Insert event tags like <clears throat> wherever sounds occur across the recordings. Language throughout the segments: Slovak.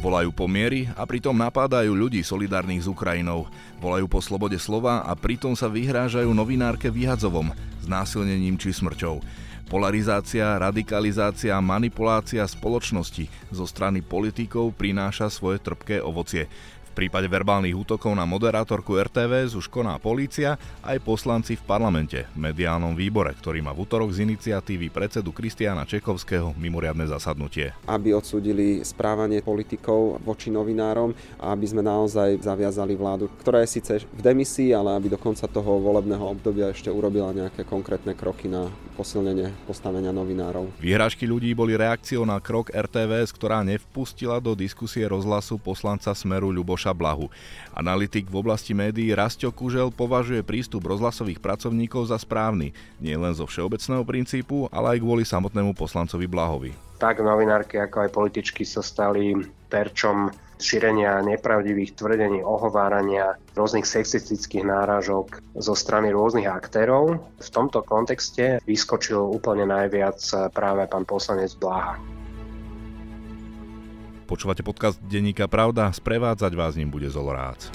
Volajú po miery a pritom napádajú ľudí solidárnych s Ukrajinou. Volajú po slobode slova a pritom sa vyhrážajú novinárke vyhadzovom, znásilnením či smrťou. Polarizácia, radikalizácia a manipulácia spoločnosti zo strany politikov prináša svoje trpké ovocie. Prípade verbálnych útokov na moderátorku RTV už koná polícia aj poslanci v parlamente, mediálnom výbore, ktorý má v útorok z iniciatívy predsedu Kristiana Čekovského mimoriadne zasadnutie. Aby odsúdili správanie politikov voči novinárom a aby sme naozaj zaviazali vládu, ktorá je síce v demisii, ale aby do konca toho volebného obdobia ešte urobila nejaké konkrétne kroky na posilnenie postavenia novinárov. Výhražky ľudí boli reakciou na krok RTVS, ktorá nevpustila do diskusie rozhlasu poslanca Smeru Ľuboš Miloša Blahu. Analytik v oblasti médií Rastio Kužel považuje prístup rozhlasových pracovníkov za správny, nie len zo všeobecného princípu, ale aj kvôli samotnému poslancovi Blahovi. Tak novinárky ako aj političky sa stali terčom šírenia nepravdivých tvrdení, ohovárania, rôznych sexistických náražok zo strany rôznych aktérov. V tomto kontexte vyskočil úplne najviac práve pán poslanec Blaha. Počúvate podcast Denníka Pravda, sprevádzať vás ním bude Zolorác.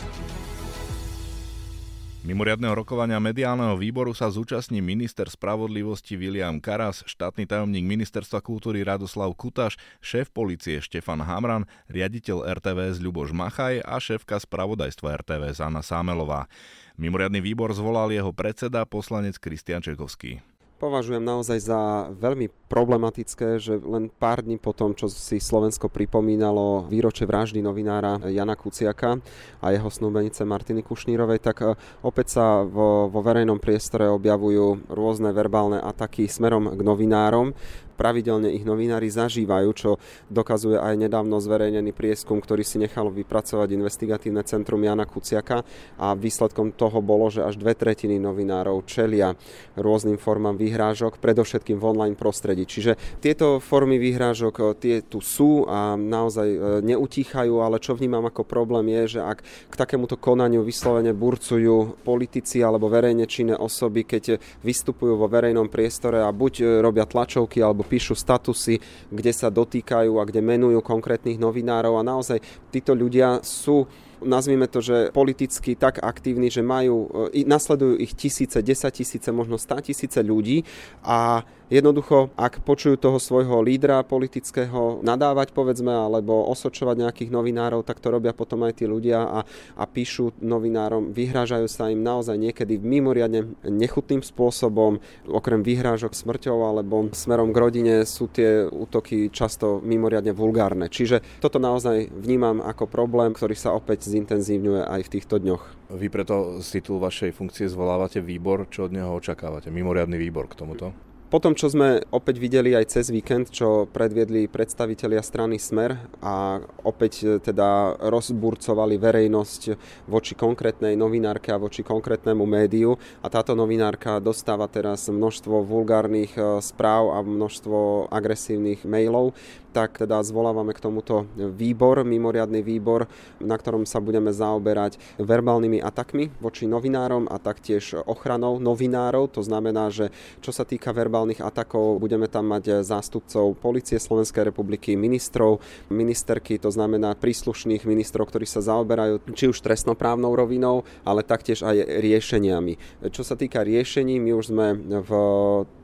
Mimoriadného rokovania mediálneho výboru sa zúčastní minister spravodlivosti William Karas, štátny tajomník ministerstva kultúry Radoslav Kutaš, šéf policie Štefan Hamran, riaditeľ RTVS Ľuboš Machaj a šéfka spravodajstva RTVS Anna Sámelová. Mimoriadný výbor zvolal jeho predseda poslanec Kristian Čekovský považujem naozaj za veľmi problematické, že len pár dní po tom, čo si Slovensko pripomínalo výročie vraždy novinára Jana Kuciaka a jeho snúbenice Martiny Kušnírovej, tak e, opäť sa vo, vo verejnom priestore objavujú rôzne verbálne ataky smerom k novinárom pravidelne ich novinári zažívajú, čo dokazuje aj nedávno zverejnený prieskum, ktorý si nechalo vypracovať investigatívne centrum Jana Kuciaka a výsledkom toho bolo, že až dve tretiny novinárov čelia rôznym formám výhrážok, predovšetkým v online prostredí. Čiže tieto formy výhrážok e, tie tu sú a naozaj e, neutíchajú, ale čo vnímam ako problém je, že ak k takémuto konaniu vyslovene burcujú politici alebo verejne činné osoby, keď vystupujú vo verejnom priestore a buď e, robia tlačovky alebo píšu statusy, kde sa dotýkajú a kde menujú konkrétnych novinárov. A naozaj títo ľudia sú nazvime to, že politicky tak aktívni, že majú, e, nasledujú ich tisíce, desať tisíce, možno stá tisíce ľudí. A Jednoducho, ak počujú toho svojho lídra politického nadávať, povedzme, alebo osočovať nejakých novinárov, tak to robia potom aj tí ľudia a, a píšu novinárom, vyhrážajú sa im naozaj niekedy mimoriadne nechutným spôsobom, okrem vyhrážok smrťou alebo smerom k rodine sú tie útoky často mimoriadne vulgárne. Čiže toto naozaj vnímam ako problém, ktorý sa opäť zintenzívňuje aj v týchto dňoch. Vy preto z titulu vašej funkcie zvolávate výbor, čo od neho očakávate? Mimoriadný výbor k tomuto? Potom, čo sme opäť videli aj cez víkend, čo predviedli predstavitelia strany Smer a opäť e, teda rozburcovali verejnosť voči konkrétnej novinárke a voči konkrétnemu médiu a táto novinárka dostáva teraz množstvo vulgárnych e, správ a množstvo agresívnych mailov, tak teda zvolávame k tomuto výbor, mimoriadný výbor, na ktorom sa budeme zaoberať verbálnymi atakmi voči novinárom a taktiež ochranou novinárov. To znamená, že čo sa týka verbálnych atakov, budeme tam mať zástupcov Policie Slovenskej republiky, ministrov, ministerky, to znamená príslušných ministrov, ktorí sa zaoberajú či už trestnoprávnou rovinou, ale taktiež aj riešeniami. Čo sa týka riešení, my už sme v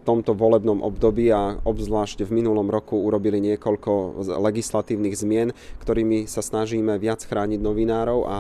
tomto volebnom období a obzvlášť v minulom roku urobili niekoľko legislatívnych zmien, ktorými sa snažíme viac chrániť novinárov a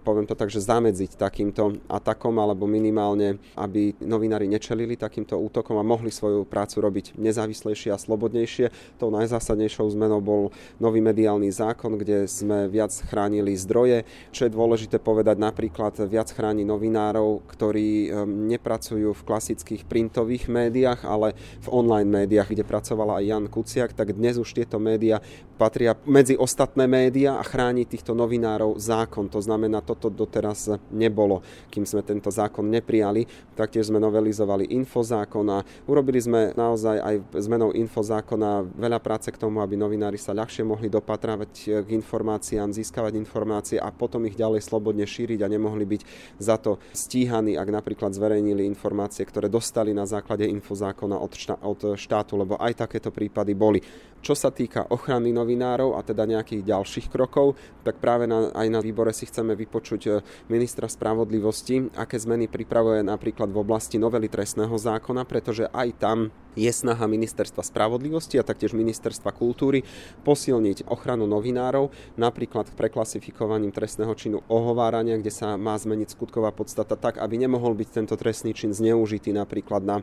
poviem to tak, že zamedziť takýmto atakom alebo minimálne, aby novinári nečelili takýmto útokom a mohli svoju prácu robiť nezávislejšie a slobodnejšie. Tou najzásadnejšou zmenou bol nový mediálny zákon, kde sme viac chránili zdroje. Čo je dôležité povedať, napríklad viac chráni novinárov, ktorí ehm, nepracujú v klasických printových médiách, médiách, ale v online médiách, kde pracovala aj Jan Kuciak, tak dnes už tieto médiá patria medzi ostatné médiá a chráni týchto novinárov zákon. To znamená, toto doteraz nebolo, kým sme tento zákon neprijali. Taktiež sme novelizovali infozákon a urobili sme naozaj aj zmenou infozákona veľa práce k tomu, aby novinári sa ľahšie mohli dopatrávať k informáciám, získavať informácie a potom ich ďalej slobodne šíriť a nemohli byť za to stíhaní, ak napríklad zverejnili informácie, ktoré dostali na základe infozákona zákona od, štá, od štátu, lebo aj takéto prípady boli. Čo sa týka ochrany novinárov a teda nejakých ďalších krokov, tak práve na, aj na výbore si chceme vypočuť e, ministra spravodlivosti, aké zmeny pripravuje napríklad v oblasti novely trestného zákona, pretože aj tam je snaha ministerstva spravodlivosti a taktiež ministerstva kultúry posilniť ochranu novinárov, napríklad preklasifikovaním trestného činu ohovárania, kde sa má zmeniť skutková podstata tak, aby nemohol byť tento trestný čin zneužitý napríklad na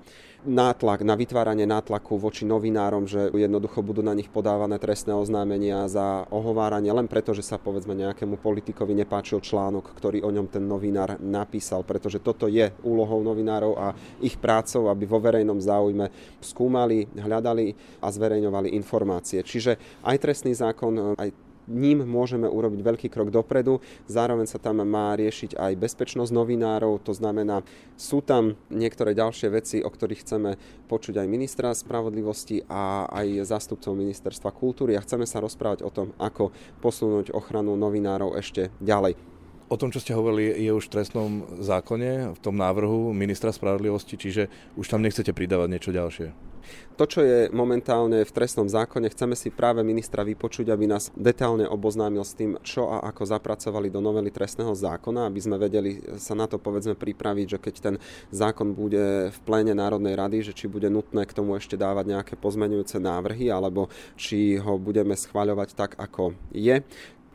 nátlak, na vytváranie nátlaku voči novinárom, že jednoducho budú na nich podávané trestné oznámenia za ohováranie len preto, že sa povedzme nejakému politikovi nepáčil článok, ktorý o ňom ten novinár napísal, pretože toto je úlohou novinárov a ich prácou, aby vo verejnom záujme skúmali, hľadali a zverejňovali informácie. Čiže aj trestný zákon, aj ním môžeme urobiť veľký krok dopredu. Zároveň sa tam má riešiť aj bezpečnosť novinárov, to znamená, sú tam niektoré ďalšie veci, o ktorých chceme počuť aj ministra spravodlivosti a aj zástupcov ministerstva kultúry a chceme sa rozprávať o tom, ako posunúť ochranu novinárov ešte ďalej. O tom, čo ste hovorili, je už v trestnom zákone, v tom návrhu ministra spravodlivosti, čiže už tam nechcete pridávať niečo ďalšie. To, čo je momentálne v trestnom zákone, chceme si práve ministra vypočuť, aby nás detálne oboznámil s tým, čo a ako zapracovali do novely trestného zákona, aby sme vedeli sa na to povedzme pripraviť, že keď ten zákon bude v pléne Národnej rady, že či bude nutné k tomu ešte dávať nejaké pozmenujúce návrhy, alebo či ho budeme schváľovať tak, ako je.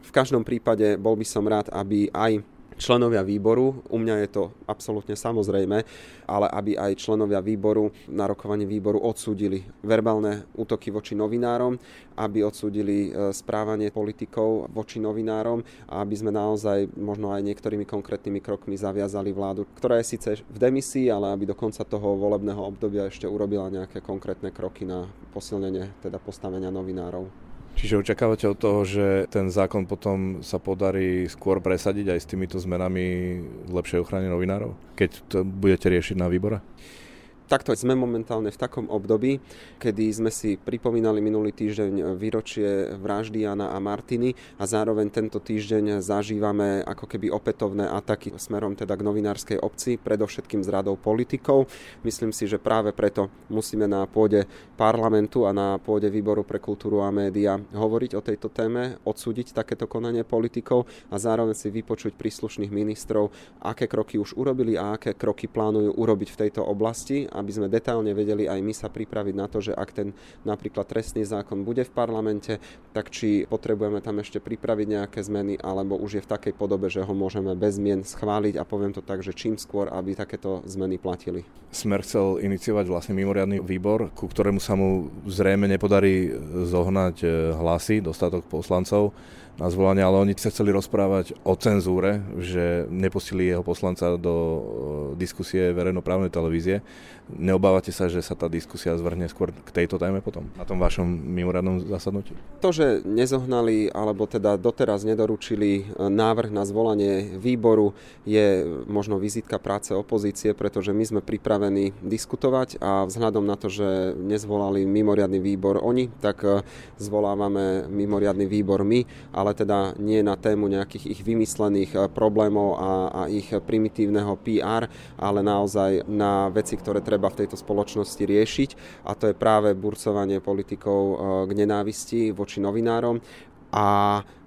V každom prípade bol by som rád, aby aj členovia výboru, u mňa je to absolútne samozrejme, ale aby aj členovia výboru na rokovaní výboru odsúdili verbálne útoky voči novinárom, aby odsúdili e, správanie politikov voči novinárom a aby sme naozaj možno aj niektorými konkrétnymi krokmi zaviazali vládu, ktorá je síce v demisii, ale aby do konca toho volebného obdobia ešte urobila nejaké konkrétne kroky na posilnenie teda postavenia novinárov. Čiže očakávate od toho, že ten zákon potom sa podarí skôr presadiť aj s týmito zmenami lepšej ochrany novinárov, keď to budete riešiť na výbore? Takto sme momentálne v takom období, kedy sme si pripomínali minulý týždeň výročie vraždy Jana a Martiny a zároveň tento týždeň zažívame ako keby opätovné ataky smerom teda k novinárskej obci, predovšetkým z radou politikov. Myslím si, že práve preto musíme na pôde parlamentu a na pôde výboru pre kultúru a média hovoriť o tejto téme, odsúdiť takéto konanie politikov a zároveň si vypočuť príslušných ministrov, aké kroky už urobili a aké kroky plánujú urobiť v tejto oblasti aby sme detálne vedeli aj my sa pripraviť na to, že ak ten napríklad trestný zákon bude v parlamente, tak či potrebujeme tam ešte pripraviť nejaké zmeny, alebo už je v takej podobe, že ho môžeme bez zmien schváliť a poviem to tak, že čím skôr, aby takéto zmeny platili. Smer chcel iniciovať vlastne mimoriadný výbor, ku ktorému sa mu zrejme nepodarí zohnať eh, hlasy, dostatok poslancov na zvolanie, ale oni sa chceli rozprávať o cenzúre, že nepustili jeho poslanca do e, diskusie verejnoprávnej televízie. Neobávate sa, že sa tá diskusia zvrhne skôr k tejto téme potom, na tom vašom mimoriadnom zasadnutí? To, že nezohnali, alebo teda doteraz nedoručili e, návrh na zvolanie výboru, je možno vizitka práce opozície, pretože my sme pripravení diskutovať a vzhľadom na to, že nezvolali mimoriadný výbor oni, tak e, zvolávame mimoriadný výbor my, ale ale teda nie na tému nejakých ich vymyslených eh, problémov a, a ich primitívneho PR, ale naozaj na veci, ktoré treba v tejto spoločnosti riešiť. A to je práve burcovanie politikov eh, k nenávisti voči novinárom. A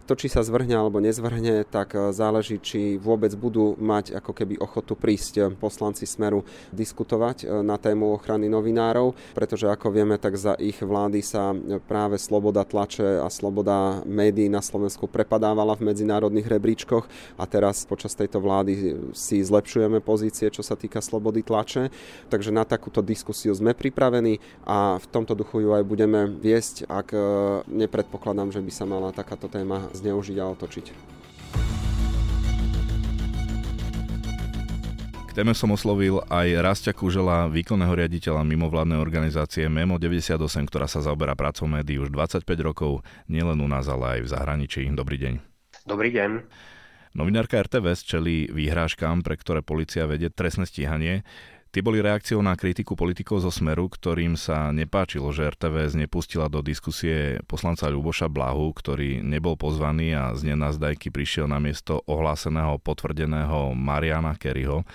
to, či sa zvrhne alebo nezvrhne, tak e, záleží, či vôbec budú mať ako keby ochotu prísť e, poslanci Smeru diskutovať e, na tému ochrany novinárov, pretože ako vieme, tak za ich vlády sa práve sloboda tlače a sloboda médií na Slovensku prepadávala v medzinárodných rebríčkoch a teraz počas tejto vlády si zlepšujeme pozície, čo sa týka slobody tlače. Takže na takúto diskusiu sme pripravení a v tomto duchu ju aj budeme viesť, ak nepredpokladám, že by sa mala takáto téma zneužiť a otočiť. Téme som oslovil aj Rastia Kužela, výkonného riaditeľa mimovládnej organizácie MEMO 98, ktorá sa zaoberá prácou médií už 25 rokov, nielen u nás, ale aj v zahraničí. Dobrý deň. Dobrý deň. Novinárka RTVS čelí výhrážkám, pre ktoré policia vedie trestné stíhanie. Tie boli reakciou na kritiku politikov zo Smeru, ktorým sa nepáčilo, že RTVS nepustila do diskusie poslanca Ľuboša Blahu, ktorý nebol pozvaný a z nenazdajky prišiel na miesto ohláseného potvrdeného Mariana Kerryho.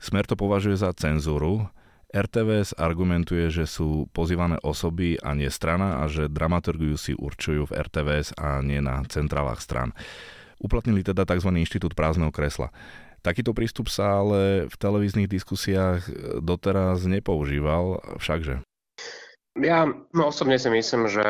Smer to považuje za cenzúru. RTVS argumentuje, že sú pozývané osoby a nie strana a že dramaturgiu si určujú v RTVS a nie na centrálach stran. Uplatnili teda tzv. inštitút prázdneho kresla. Takýto prístup sa ale v televíznych diskusiách doteraz nepoužíval, všakže. Ja no, osobne si myslím, že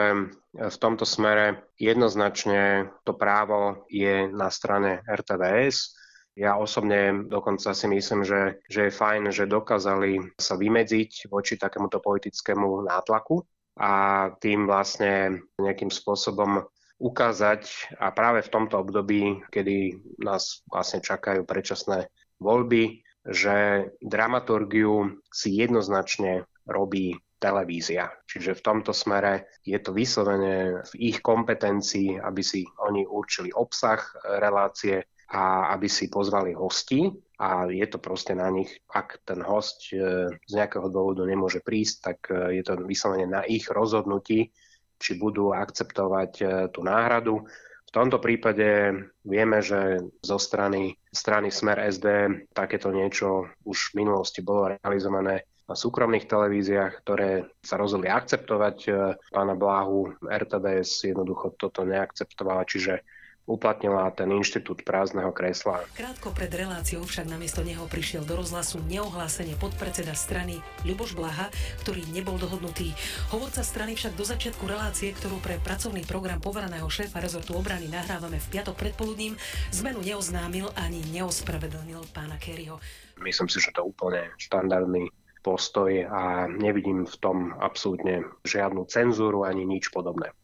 v tomto smere jednoznačne to právo je na strane RTVS. Ja osobne dokonca si myslím, že, že je fajn, že dokázali sa vymedziť voči takémuto politickému nátlaku a tým vlastne nejakým spôsobom ukázať. A práve v tomto období, kedy nás vlastne čakajú predčasné voľby, že dramaturgiu si jednoznačne robí televízia. Čiže v tomto smere je to vyslovene v ich kompetencii, aby si oni určili obsah relácie a aby si pozvali hosti. A je to proste na nich, ak ten host e, z nejakého dôvodu nemôže prísť, tak e, je to vyslovene na ich rozhodnutí, či budú akceptovať e, tú náhradu. V tomto prípade vieme, že zo strany, strany Smer SD takéto niečo už v minulosti bolo realizované na súkromných televíziách, ktoré sa rozhodli akceptovať e, pána Bláhu. RTDS jednoducho toto neakceptovala, čiže uplatnila ten inštitút prázdneho kresla. Krátko pred reláciou však namiesto neho prišiel do rozhlasu neohlásenie podpredseda strany Ľuboš Blaha, ktorý nebol dohodnutý. Hovorca strany však do začiatku relácie, ktorú pre pracovný program povereného šéfa rezortu obrany nahrávame v piatok predpoludním, zmenu neoznámil ani neospravedlnil pána Kerryho. Myslím si, že to úplne štandardný postoj a nevidím v tom absolútne žiadnu cenzúru ani nič podobné.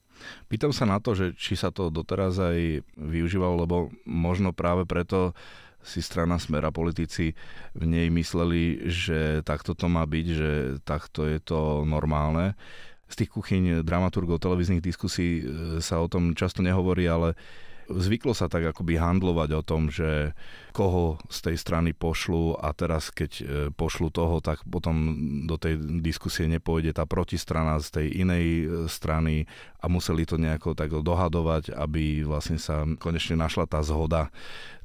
Pýtam sa na to, že či sa to doteraz aj využívalo, lebo možno práve preto si strana Smera politici v nej mysleli, že takto to má byť, že takto je to normálne. Z tých kuchyň dramaturgov televíznych diskusí e, sa o tom často nehovorí, ale Zvyklo sa tak akoby handlovať o tom, že koho z tej strany pošlu a teraz keď e, pošlu toho, tak potom do tej diskusie nepôjde tá protistrana z tej inej e, strany a museli to nejako tak dohadovať, aby vlastne sa konečne našla tá zhoda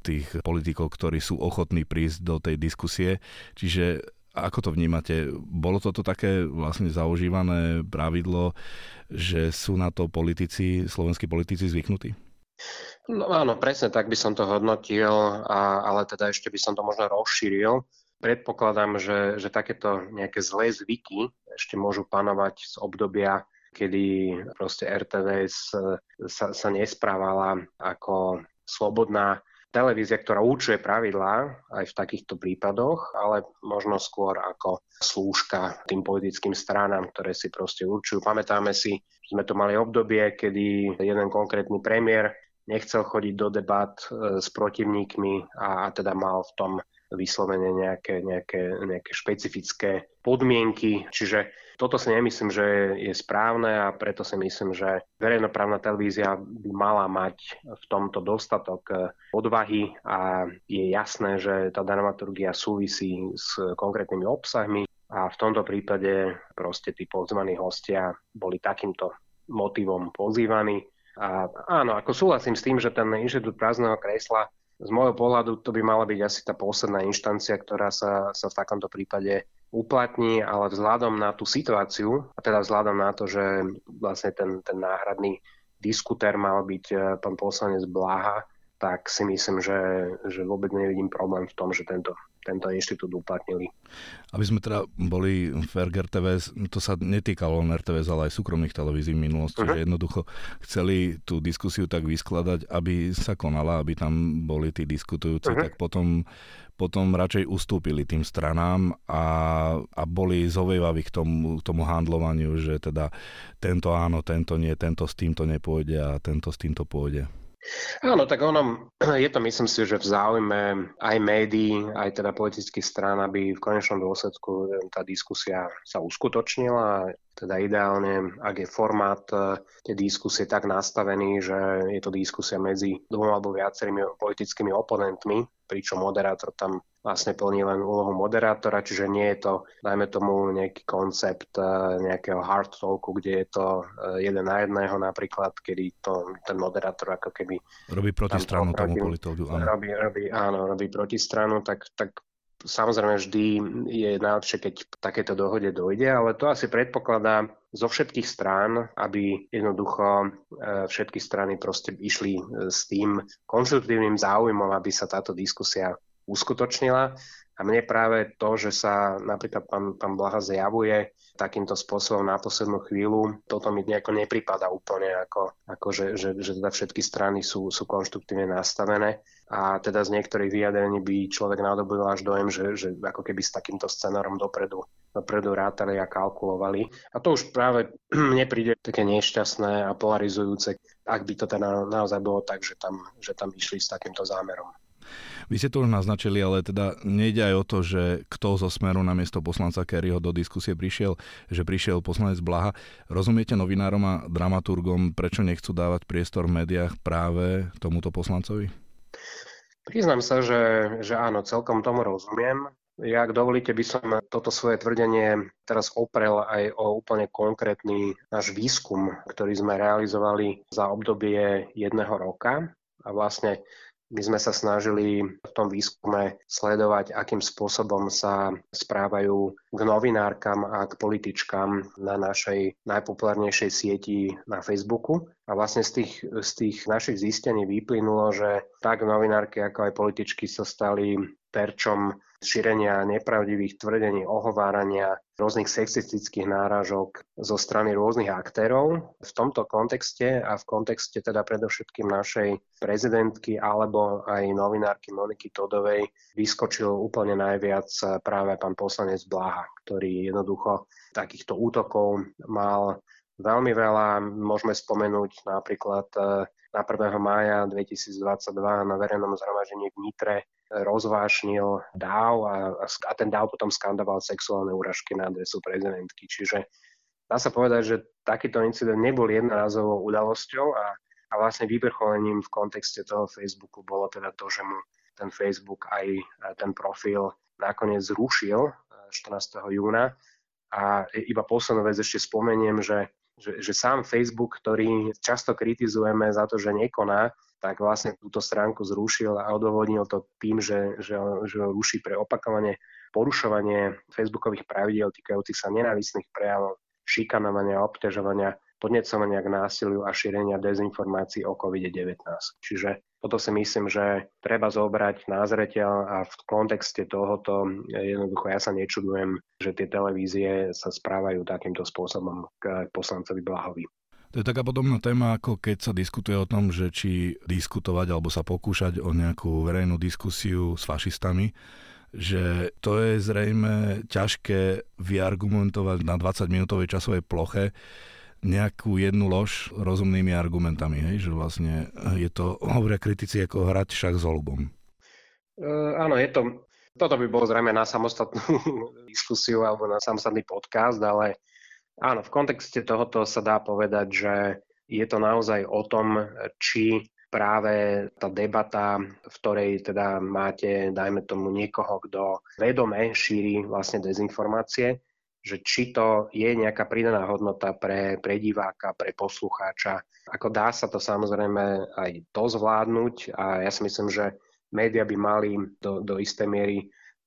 tých politikov, ktorí sú ochotní prísť do tej diskusie. Čiže ako to vnímate? Bolo toto také vlastne zaužívané pravidlo, že sú na to politici, slovenskí politici zvyknutí? No áno, presne tak by som to hodnotil, a, ale teda ešte by som to možno rozšíril. Predpokladám, že, že takéto nejaké zlé zvyky ešte môžu panovať z obdobia, kedy proste RTVS sa, sa nesprávala ako slobodná televízia, ktorá určuje pravidlá aj v takýchto prípadoch, ale možno skôr ako slúžka tým politickým stranám, ktoré si proste určujú. Pamätáme si, že sme to mali obdobie, kedy jeden konkrétny premiér nechcel chodiť do debat e, s protivníkmi a, teda mal v tom vyslovene nejaké, nejaké, nejaké špecifické podmienky. Čiže toto si nemyslím, že je správne a preto si myslím, že verejnoprávna televízia by mala mať v tomto dostatok e, odvahy a je jasné, že tá dramaturgia súvisí s konkrétnymi obsahmi a v tomto prípade proste tí pozvaní hostia boli takýmto motivom pozývaní a áno, ako súhlasím s tým, že ten inštitút prázdneho kresla z môjho pohľadu to by mala byť asi tá posledná inštancia, ktorá sa, sa v takomto prípade uplatní, ale vzhľadom na tú situáciu, a teda vzhľadom na to, že vlastne ten, ten náhradný diskutér mal byť eh, pán poslanec Bláha, tak si myslím, že, že vôbec nevidím problém v tom, že tento tento inštitút uplatnili. Aby sme teda boli fair RTVS, to sa netýkalo len RTVS, ale aj súkromných televízií v minulosti, uh-huh. že jednoducho chceli tú diskusiu tak vyskladať, aby sa konala, aby tam boli tí diskutujúci, uh-huh. tak potom potom radšej ustúpili tým stranám a, a boli zovievaví k tomu, k tomu handlovaniu, že teda tento áno, tento nie, tento s týmto nepôjde a tento s týmto pôjde. Áno, tak ono, <clears throat> je to myslím si, že v záujme aj médií, aj teda politických strán, aby v konečnom dôsledku tá diskusia sa uskutočnila. Teda ideálne, ak je formát eh, tej diskusie tak nastavený, že je to diskusia medzi dvoma alebo viacerými politickými oponentmi, pričom moderátor tam vlastne plní len úlohu moderátora, čiže nie je to, dajme tomu, nejaký koncept e, nejakého hard talku, kde je to e, jeden na jedného napríklad, kedy to ten moderátor ako keby... Robí protistranu tomu politológu, áno. Robí, robí, áno, robí protistranu, tak, tak Samozrejme vždy je najlepšie, keď takéto dohode dojde, ale to asi predpokladá zo všetkých strán, aby jednoducho e, všetky strany proste išli e, s tým konštruktívnym záujmom, aby sa táto diskusia uskutočnila. A mne práve to, že sa napríklad pán, pán Blaha zjavuje takýmto spôsobom na poslednú chvíľu, toto mi nejako nepripada úplne, ako, ako že, že, že teda všetky strany sú, sú konštruktívne nastavené. A teda z niektorých vyjadrení by človek nadobil až dojem, že, že ako keby s takýmto scenárom dopredu, dopredu rátali a kalkulovali. A to už práve <clears throat> mne príde také nešťastné a polarizujúce, ak by to teda naozaj bolo tak, že tam, že tam išli s takýmto zámerom. Vy ste to už naznačili, ale teda nejde aj o to, že kto zo Smeru na miesto poslanca Kerryho do diskusie prišiel, že prišiel poslanec Blaha. Rozumiete novinárom a dramaturgom, prečo nechcú dávať priestor v médiách práve tomuto poslancovi? Priznám sa, že, že áno, celkom tomu rozumiem. Ja, ak dovolíte, by som toto svoje tvrdenie teraz oprel aj o úplne konkrétny náš výskum, ktorý sme realizovali za obdobie jedného roka. A vlastne my sme sa snažili v tom výskume sledovať, akým spôsobom sa správajú k novinárkam a k političkám na našej najpopulárnejšej sieti na Facebooku. A vlastne z tých, z tých našich zistení vyplynulo, že tak novinárky ako aj političky sa stali terčom šírenia nepravdivých tvrdení, ohovárania, rôznych sexistických náražok zo strany rôznych aktérov. V tomto kontexte a v kontexte teda predovšetkým našej prezidentky alebo aj novinárky Moniky Todovej vyskočil úplne najviac práve pán poslanec Blaha, ktorý jednoducho takýchto útokov mal veľmi veľa. Môžeme spomenúť napríklad eh, na 1. mája 2022 na verejnom zhromaždení v Nitre rozvášnil dáv a, a ten dáv potom skandoval sexuálne úražky na adresu prezidentky. Čiže dá sa povedať, že takýto incident nebol jednorazovou udalosťou a, a vlastne vyvrcholením v kontexte toho Facebooku bolo teda to, že mu ten Facebook aj ten profil nakoniec zrušil 14. Eh, júna. A iba poslednú vec ešte spomeniem, že, že, že sám Facebook, ktorý často kritizujeme za to, že nekoná, tak vlastne túto stránku zrušil a odôvodnil to tým, že, že, že ruší pre opakovanie porušovanie facebookových pravidel týkajúcich sa nenávistných prejavov, šikanovania, obťažovania, podnecovania k násiliu a šírenia dezinformácií o COVID-19. Čiže toto si myslím, že treba zobrať na a v kontexte tohoto jednoducho ja sa nečudujem, že tie televízie sa správajú takýmto spôsobom k poslancovi Blahovi. To je taká podobná téma, ako keď sa diskutuje o tom, že či diskutovať alebo sa pokúšať o nejakú verejnú diskusiu s fašistami, že to je zrejme ťažké vyargumentovať na 20-minútovej časovej ploche nejakú jednu lož rozumnými argumentami, hej? že vlastne je to, hovoria kritici, ako hrať šach s holubom. Uh, áno, je to, toto by bolo zrejme na samostatnú <laughs> diskusiu alebo na samostatný podcast, ale Áno, v kontexte tohoto sa dá povedať, že je to naozaj o tom, či práve tá debata, v ktorej teda máte, dajme tomu, niekoho, kto vedome šíri vlastne dezinformácie, že či to je nejaká pridaná hodnota pre, pre diváka, pre poslucháča. Ako dá sa to samozrejme aj to zvládnuť a ja si myslím, že média by mali do, do istej miery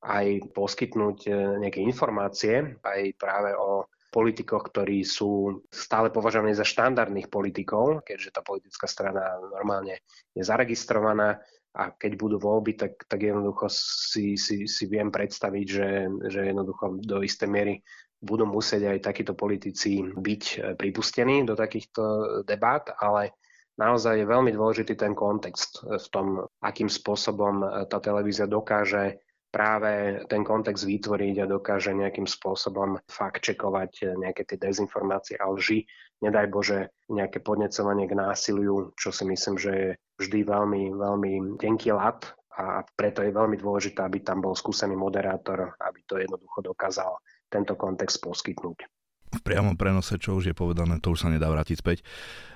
aj poskytnúť eh, nejaké informácie aj práve o politikoch, ktorí sú stále považovaní za štandardných politikov, keďže tá politická strana normálne je zaregistrovaná a keď budú voľby, tak, tak jednoducho si, si, si viem predstaviť, že, že jednoducho do istej miery budú musieť aj takíto politici byť e, pripustení do takýchto debát, ale naozaj je veľmi dôležitý ten kontext v tom, akým spôsobom e, tá televízia dokáže práve ten kontext vytvoriť a dokáže nejakým spôsobom fakt-čekovať nejaké tie dezinformácie a lži. Nedaj Bože nejaké podnecovanie k násiliu, čo si myslím, že je vždy veľmi, veľmi tenký lat a preto je veľmi dôležité, aby tam bol skúsený moderátor, aby to jednoducho dokázal tento kontext poskytnúť v priamom prenose, čo už je povedané, to už sa nedá vrátiť späť.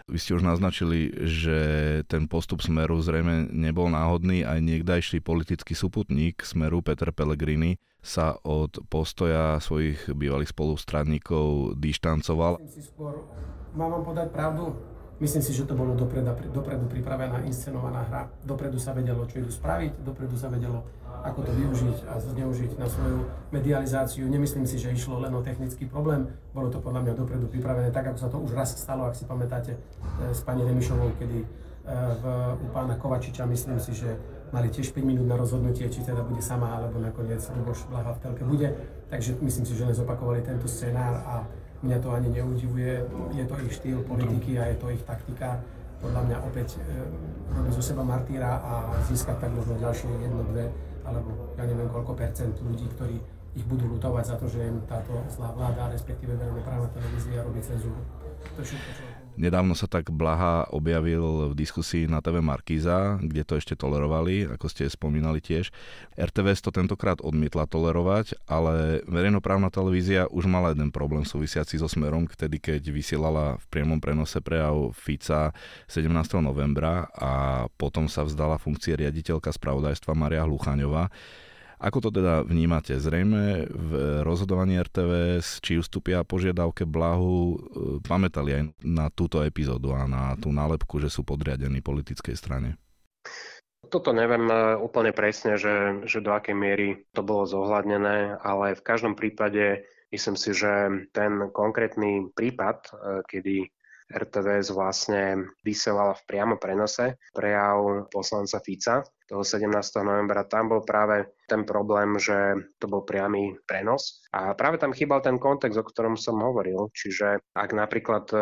Vy ste už naznačili, že ten postup Smeru zrejme nebol náhodný. Aj niekdajší politický súputník Smeru Peter Pellegrini sa od postoja svojich bývalých spolustradníkov dištancoval. Mám vám podať pravdu, Myslím si, že to bolo dopredu, dopredu pripravená, inscenovaná hra. Dopredu sa vedelo, čo idú spraviť, dopredu sa vedelo, ako to využiť a zneužiť na svoju medializáciu. Nemyslím si, že išlo len o technický problém, bolo to podľa mňa dopredu pripravené, tak ako sa to už raz stalo, ak si pamätáte, e, s pani Remišovou, kedy e, v, u pána Kovačiča, myslím si, že mali tiež 5 minút na rozhodnutie, či teda bude sama, alebo nakoniec Luboš Blaha v telke bude. Takže myslím si, že nezopakovali tento scenár a Mňa to ani neudivuje, je to ich štýl politiky a je to ich taktika. Podľa mňa opäť e, robí zo seba martýra a získať tak možno ďalšie jedno, dve, alebo ja neviem koľko percent ľudí, ktorí ich budú lutovať za to, že im táto zlá vláda, respektíve právna televízia robí cenzúru. To je všetko, čo Nedávno sa tak Blaha objavil v diskusii na TV Markíza, kde to ešte tolerovali, ako ste spomínali tiež. RTVS to tentokrát odmietla tolerovať, ale verejnoprávna televízia už mala jeden problém súvisiaci so Smerom, vtedy keď vysielala v priamom prenose prejav Fica 17. novembra a potom sa vzdala funkcie riaditeľka spravodajstva Maria Hluchaňová. Ako to teda vnímate? Zrejme v rozhodovaní RTVS, či ustúpia požiadavke Blahu, e, pamätali aj na túto epizódu a na tú nálepku, že sú podriadení politickej strane? Toto neviem e, úplne presne, že, že do akej miery to bolo zohľadnené, ale v každom prípade myslím si, že ten konkrétny prípad, e, kedy RTVS vlastne vysielala v priamo prenose prejav poslanca Fica toho 17. novembra. Tam bol práve ten problém, že to bol priamy prenos a práve tam chýbal ten kontext, o ktorom som hovoril. Čiže ak napríklad e,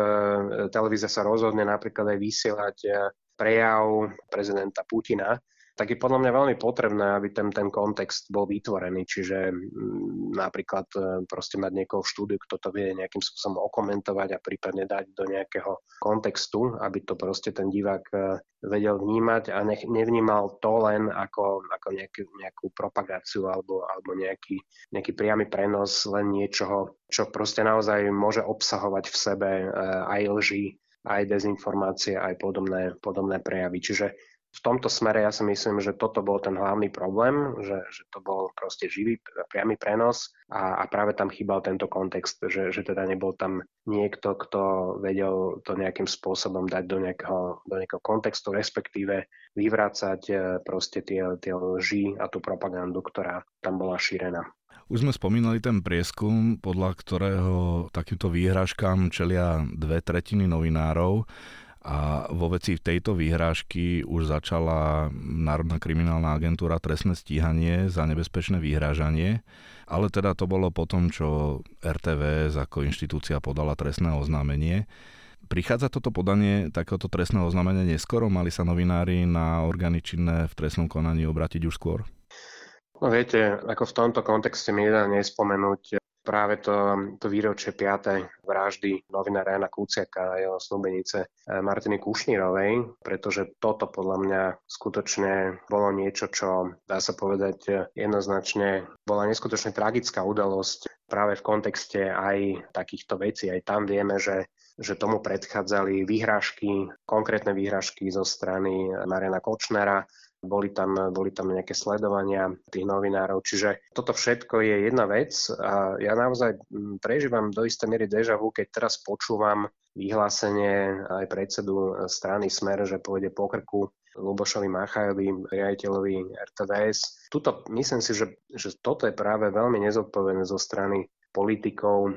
televízia sa rozhodne napríklad aj vysielať e, prejav prezidenta Putina, tak je podľa mňa veľmi potrebné, aby ten, ten kontext bol vytvorený. Čiže mm, napríklad e, proste mať niekoho v štúdiu, kto to vie nejakým spôsobom okomentovať a prípadne dať do nejakého kontextu, aby to proste ten divák e, vedel vnímať a nech, nevnímal to len ako, ako nejaký, nejakú propagáciu alebo, alebo nejaký, nejaký priamy prenos len niečoho, čo proste naozaj môže obsahovať v sebe e, aj lži, aj dezinformácie, aj podobné, podobné prejavy. Čiže v tomto smere ja si myslím, že toto bol ten hlavný problém, že, že to bol proste živý, priamy prenos a, a práve tam chýbal tento kontext, že, že teda nebol tam niekto, kto vedel to nejakým spôsobom dať do nejakého, do nejakého kontextu, respektíve vyvrácať e, proste tie, tie lži a tú propagandu, ktorá tam bola šírená. Už sme spomínali ten prieskum, podľa ktorého takýmto výhražkám čelia dve tretiny novinárov. A vo veci tejto výhrážky už začala Národná kriminálna agentúra trestné stíhanie za nebezpečné vyhrážanie, ale teda to bolo potom, čo RTVS ako inštitúcia podala trestné oznámenie. Prichádza toto podanie takéhoto trestného oznámenia neskoro? Mali sa novinári na orgány činné v trestnom konaní obratiť už skôr? No viete, ako v tomto kontexte mi nedá nespomenúť práve to, to výročie 5. vraždy novinára Jana Kuciaka a jeho snúbenice eh, Martiny Kušnírovej, pretože toto podľa mňa skutočne bolo niečo, čo dá sa povedať eh, jednoznačne bola neskutočne tragická udalosť práve v kontexte aj takýchto vecí. Aj tam vieme, že že tomu predchádzali výhražky, konkrétne výhražky zo strany Mariana Kočnera, boli tam, boli tam nejaké sledovania tých novinárov. Čiže toto všetko je jedna vec a ja naozaj mm, prežívam do istej miery deja vu, keď teraz počúvam vyhlásenie aj predsedu strany Smer, že pôjde po krku Lubošovi Machajovi, riaditeľovi RTVS. Tuto myslím si, že, že toto je práve veľmi nezodpovedné zo strany politikov, e,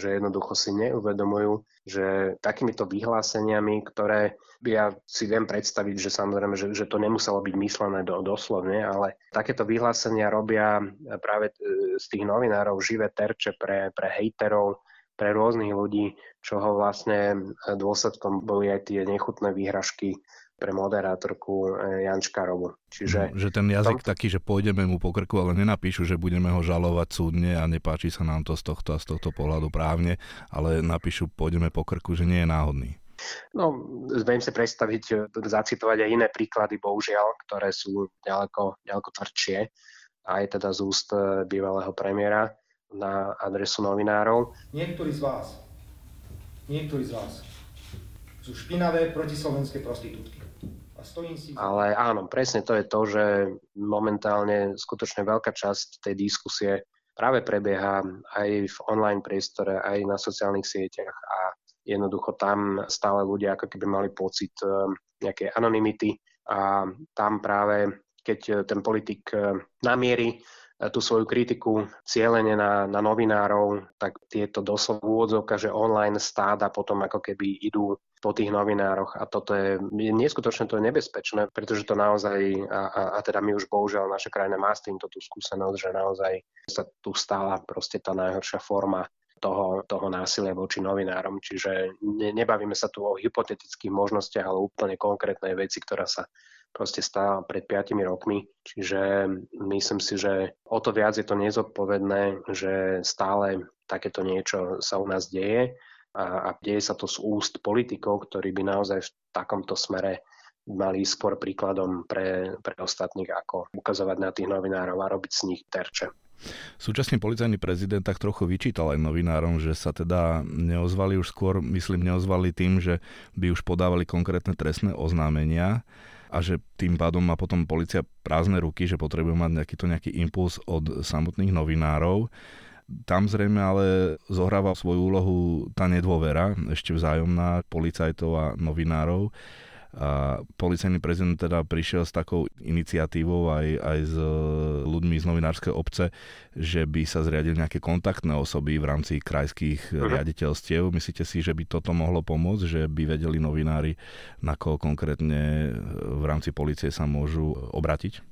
že jednoducho si neuvedomujú, že takýmito vyhláseniami, ktoré ja si viem predstaviť, že samozrejme, že, že to nemuselo byť myslené do, doslovne, ale takéto vyhlásenia robia práve e, z tých novinárov živé terče pre, pre hejterov, pre rôznych ľudí, čoho vlastne dôsledkom boli aj tie nechutné výhražky pre moderátorku e, Jančkarovu. Čiže že ten jazyk tom... taký, že pôjdeme mu po krku, ale nenapíšu, že budeme ho žalovať súdne a nepáči sa nám to z tohto a z tohto pohľadu právne, ale napíšu, pôjdeme po krku, že nie je náhodný. No, viem si predstaviť, e, zacitovať aj iné príklady, bohužiaľ, ktoré sú ďaleko, ďaleko tvrdšie, aj teda z úst e, bývalého premiéra na adresu novinárov. Niektorí z vás, niektorí z vás sú špinavé protislovenské prostitútky. Ale áno, presne to je to, že momentálne skutočne veľká časť tej diskusie práve prebieha aj v online priestore, aj na sociálnych sieťach a jednoducho tam stále ľudia ako keby mali pocit nejakej anonymity a tam práve keď ten politik namierí tú svoju kritiku cieľene na, na novinárov, tak tieto doslova úvodzovka, že online stáda potom ako keby idú po tých novinároch a toto je, neskutočne to je nebezpečné, pretože to naozaj, a, a, a teda my už bohužiaľ naša krajina má s týmto tú skúsenosť, že naozaj sa tu stála proste tá najhoršia forma toho, toho násilia voči novinárom. Čiže ne, nebavíme sa tu o hypotetických možnostiach, ale úplne konkrétnej veci, ktorá sa proste stala pred 5 rokmi. Čiže myslím si, že o to viac je to nezodpovedné, že stále takéto niečo sa u nás deje a, a deje sa to z úst politikov, ktorí by naozaj v takomto smere mali skôr príkladom pre, pre ostatných, ako ukazovať na tých novinárov a robiť z nich terče. Súčasný policajný prezident tak trochu vyčítal aj novinárom, že sa teda neozvali už skôr, myslím, neozvali tým, že by už podávali konkrétne trestné oznámenia a že tým pádom má potom policia prázdne ruky, že potrebuje mať nejaký to nejaký impuls od samotných novinárov. Tam zrejme ale zohráva svoju úlohu tá nedôvera, ešte vzájomná policajtov a novinárov a policajný prezident teda prišiel s takou iniciatívou aj, aj s e, ľuďmi z novinárskej obce, že by sa zriadili nejaké kontaktné osoby v rámci krajských uh-huh. riaditeľstiev. Myslíte si, že by toto mohlo pomôcť, že by vedeli novinári, na koho konkrétne v rámci policie sa môžu obratiť?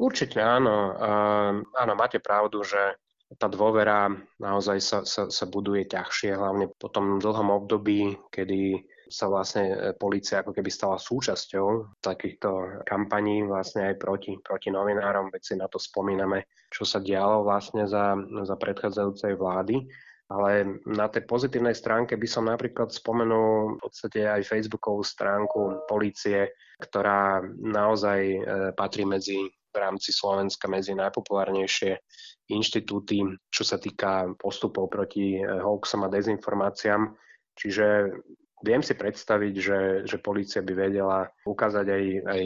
Určite áno. Uh, áno, máte pravdu, že tá dôvera naozaj sa, sa, sa buduje ťažšie, hlavne po tom dlhom období, kedy sa vlastne e, policia ako keby stala súčasťou takýchto kampaní vlastne aj proti, proti novinárom, veď si na to spomíname, čo sa dialo vlastne za, za predchádzajúcej vlády. Ale na tej pozitívnej stránke by som napríklad spomenul v podstate aj facebookovú stránku policie, ktorá naozaj e, patrí medzi v rámci Slovenska medzi najpopulárnejšie inštitúty, čo sa týka postupov proti e, hoaxom a dezinformáciám. Čiže Viem si predstaviť, že, že policia by vedela ukázať aj, aj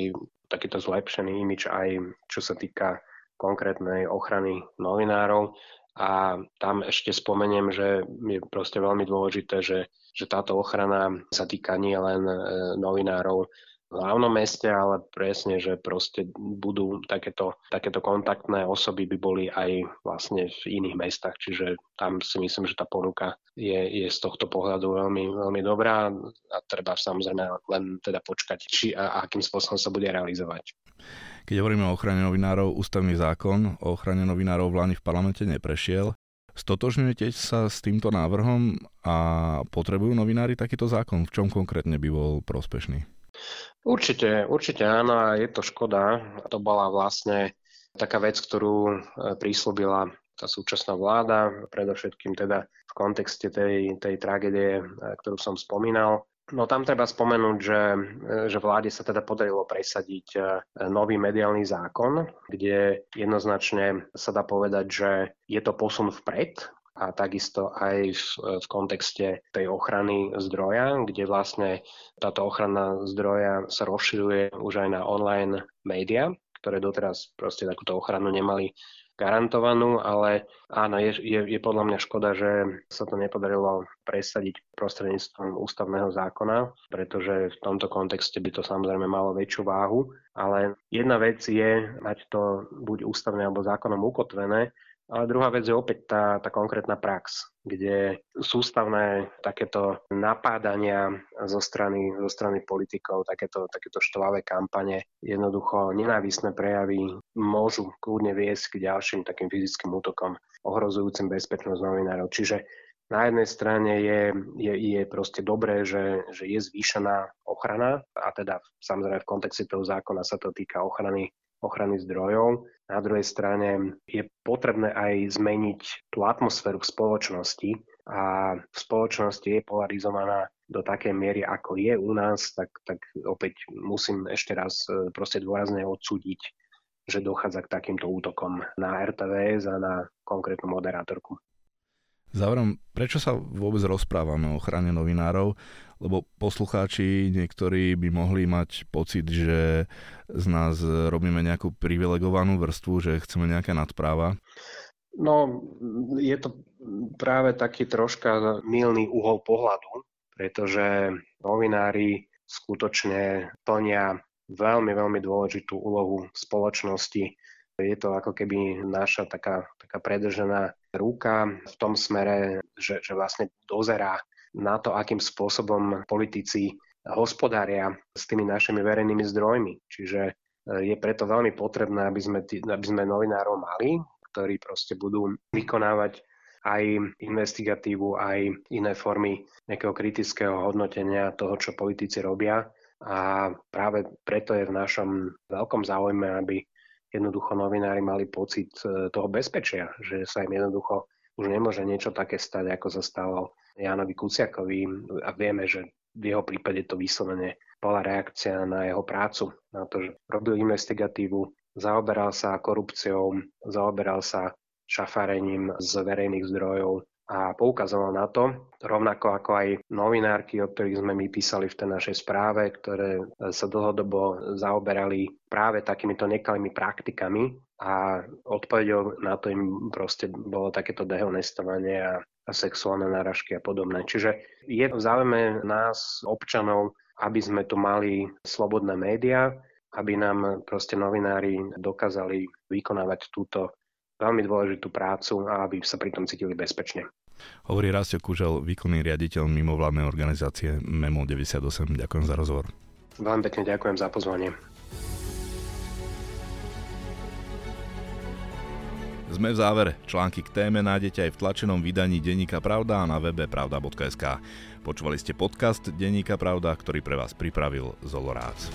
takýto zlepšený imič aj čo sa týka konkrétnej ochrany novinárov. A tam ešte spomeniem, že je proste veľmi dôležité, že, že táto ochrana sa týka nie len e, novinárov, hlavnom meste, ale presne, že proste budú takéto, takéto kontaktné osoby by boli aj vlastne v iných mestách, čiže tam si myslím, že tá ponuka je, je z tohto pohľadu veľmi, veľmi dobrá a treba samozrejme len teda počkať, či a, akým spôsobom sa bude realizovať. Keď hovoríme o ochrane novinárov, ústavný zákon o ochrane novinárov v Lani v parlamente neprešiel. Stotožňujete sa s týmto návrhom a potrebujú novinári takýto zákon? V čom konkrétne by bol prospešný? Určite, určite áno je to škoda. To bola vlastne taká vec, ktorú e, prísľubila tá súčasná vláda, predovšetkým teda v kontexte tej, tej tragédie, e, ktorú som spomínal. No tam treba spomenúť, že, e, že vláde sa teda podarilo presadiť nový mediálny zákon, kde jednoznačne sa dá povedať, že je to posun vpred a takisto aj v, v kontexte tej ochrany zdroja, kde vlastne táto ochrana zdroja sa rozširuje už aj na online médiá, ktoré doteraz proste takúto ochranu nemali garantovanú, ale áno, je, je, je podľa mňa škoda, že sa to nepodarilo presadiť prostredníctvom ústavného zákona, pretože v tomto kontexte by to samozrejme malo väčšiu váhu, ale jedna vec je mať to buď ústavne alebo zákonom ukotvené, ale druhá vec je opäť tá, tá konkrétna prax, kde sústavné takéto napádania zo strany, zo strany politikov, takéto, takéto štvavé kampane, jednoducho nenávisné prejavy môžu kľudne viesť k ďalším takým fyzickým útokom ohrozujúcim bezpečnosť novinárov. Čiže na jednej strane je, je, je proste dobré, že, že je zvýšená ochrana a teda samozrejme v kontexte toho zákona sa to týka ochrany ochrany zdrojov. Na druhej strane je potrebné aj zmeniť tú atmosféru v spoločnosti a v spoločnosti je polarizovaná do takej miery, ako je u nás, tak, tak opäť musím ešte raz e, proste dôrazne odsúdiť, že dochádza k takýmto útokom na RTVS a na konkrétnu moderátorku. Záverom, prečo sa vôbec rozprávame o ochrane novinárov? Lebo poslucháči niektorí by mohli mať pocit, že z nás robíme nejakú privilegovanú vrstvu, že chceme nejaké nadpráva. No, je to práve taký troška milný uhol pohľadu, pretože novinári skutočne plnia veľmi, veľmi dôležitú úlohu v spoločnosti. Je to ako keby naša taká, taká predržená ruka v tom smere, že, že vlastne dozerá na to, akým spôsobom politici hospodária s tými našimi verejnými zdrojmi. Čiže e, je preto veľmi potrebné, aby sme, aby sme novinárov mali, ktorí proste budú vykonávať aj investigatívu, aj iné formy nejakého kritického hodnotenia toho, čo politici robia. A práve preto je v našom veľkom záujme, aby jednoducho novinári mali pocit e, toho bezpečia, že sa im jednoducho už nemôže niečo také stať, ako sa stalo Jánovi Kuciakovi. A vieme, že v jeho prípade to vyslovene bola reakcia na jeho prácu, na to, že robil investigatívu, zaoberal sa korupciou, zaoberal sa šafárením z verejných zdrojov a poukazoval na to, rovnako ako aj novinárky, o ktorých sme my písali v tej našej správe, ktoré sa dlhodobo zaoberali práve takýmito nekalými praktikami a odpovedou na to im proste bolo takéto dehonestovanie a, a sexuálne náražky a podobné. Čiže je v záujme nás, občanov, aby sme tu mali slobodné médiá, aby nám proste novinári dokázali vykonávať túto veľmi dôležitú prácu a aby sa pri tom cítili bezpečne. Hovorí Rastio Kužel, výkonný riaditeľ mimovládnej organizácie MEMO 98. Ďakujem za rozhovor. Veľmi pekne ďakujem za pozvanie. Sme v závere. Články k téme nájdete aj v tlačenom vydaní Denníka Pravda a na webe pravda.sk. Počúvali ste podcast Denníka Pravda, ktorý pre vás pripravil Zolorác.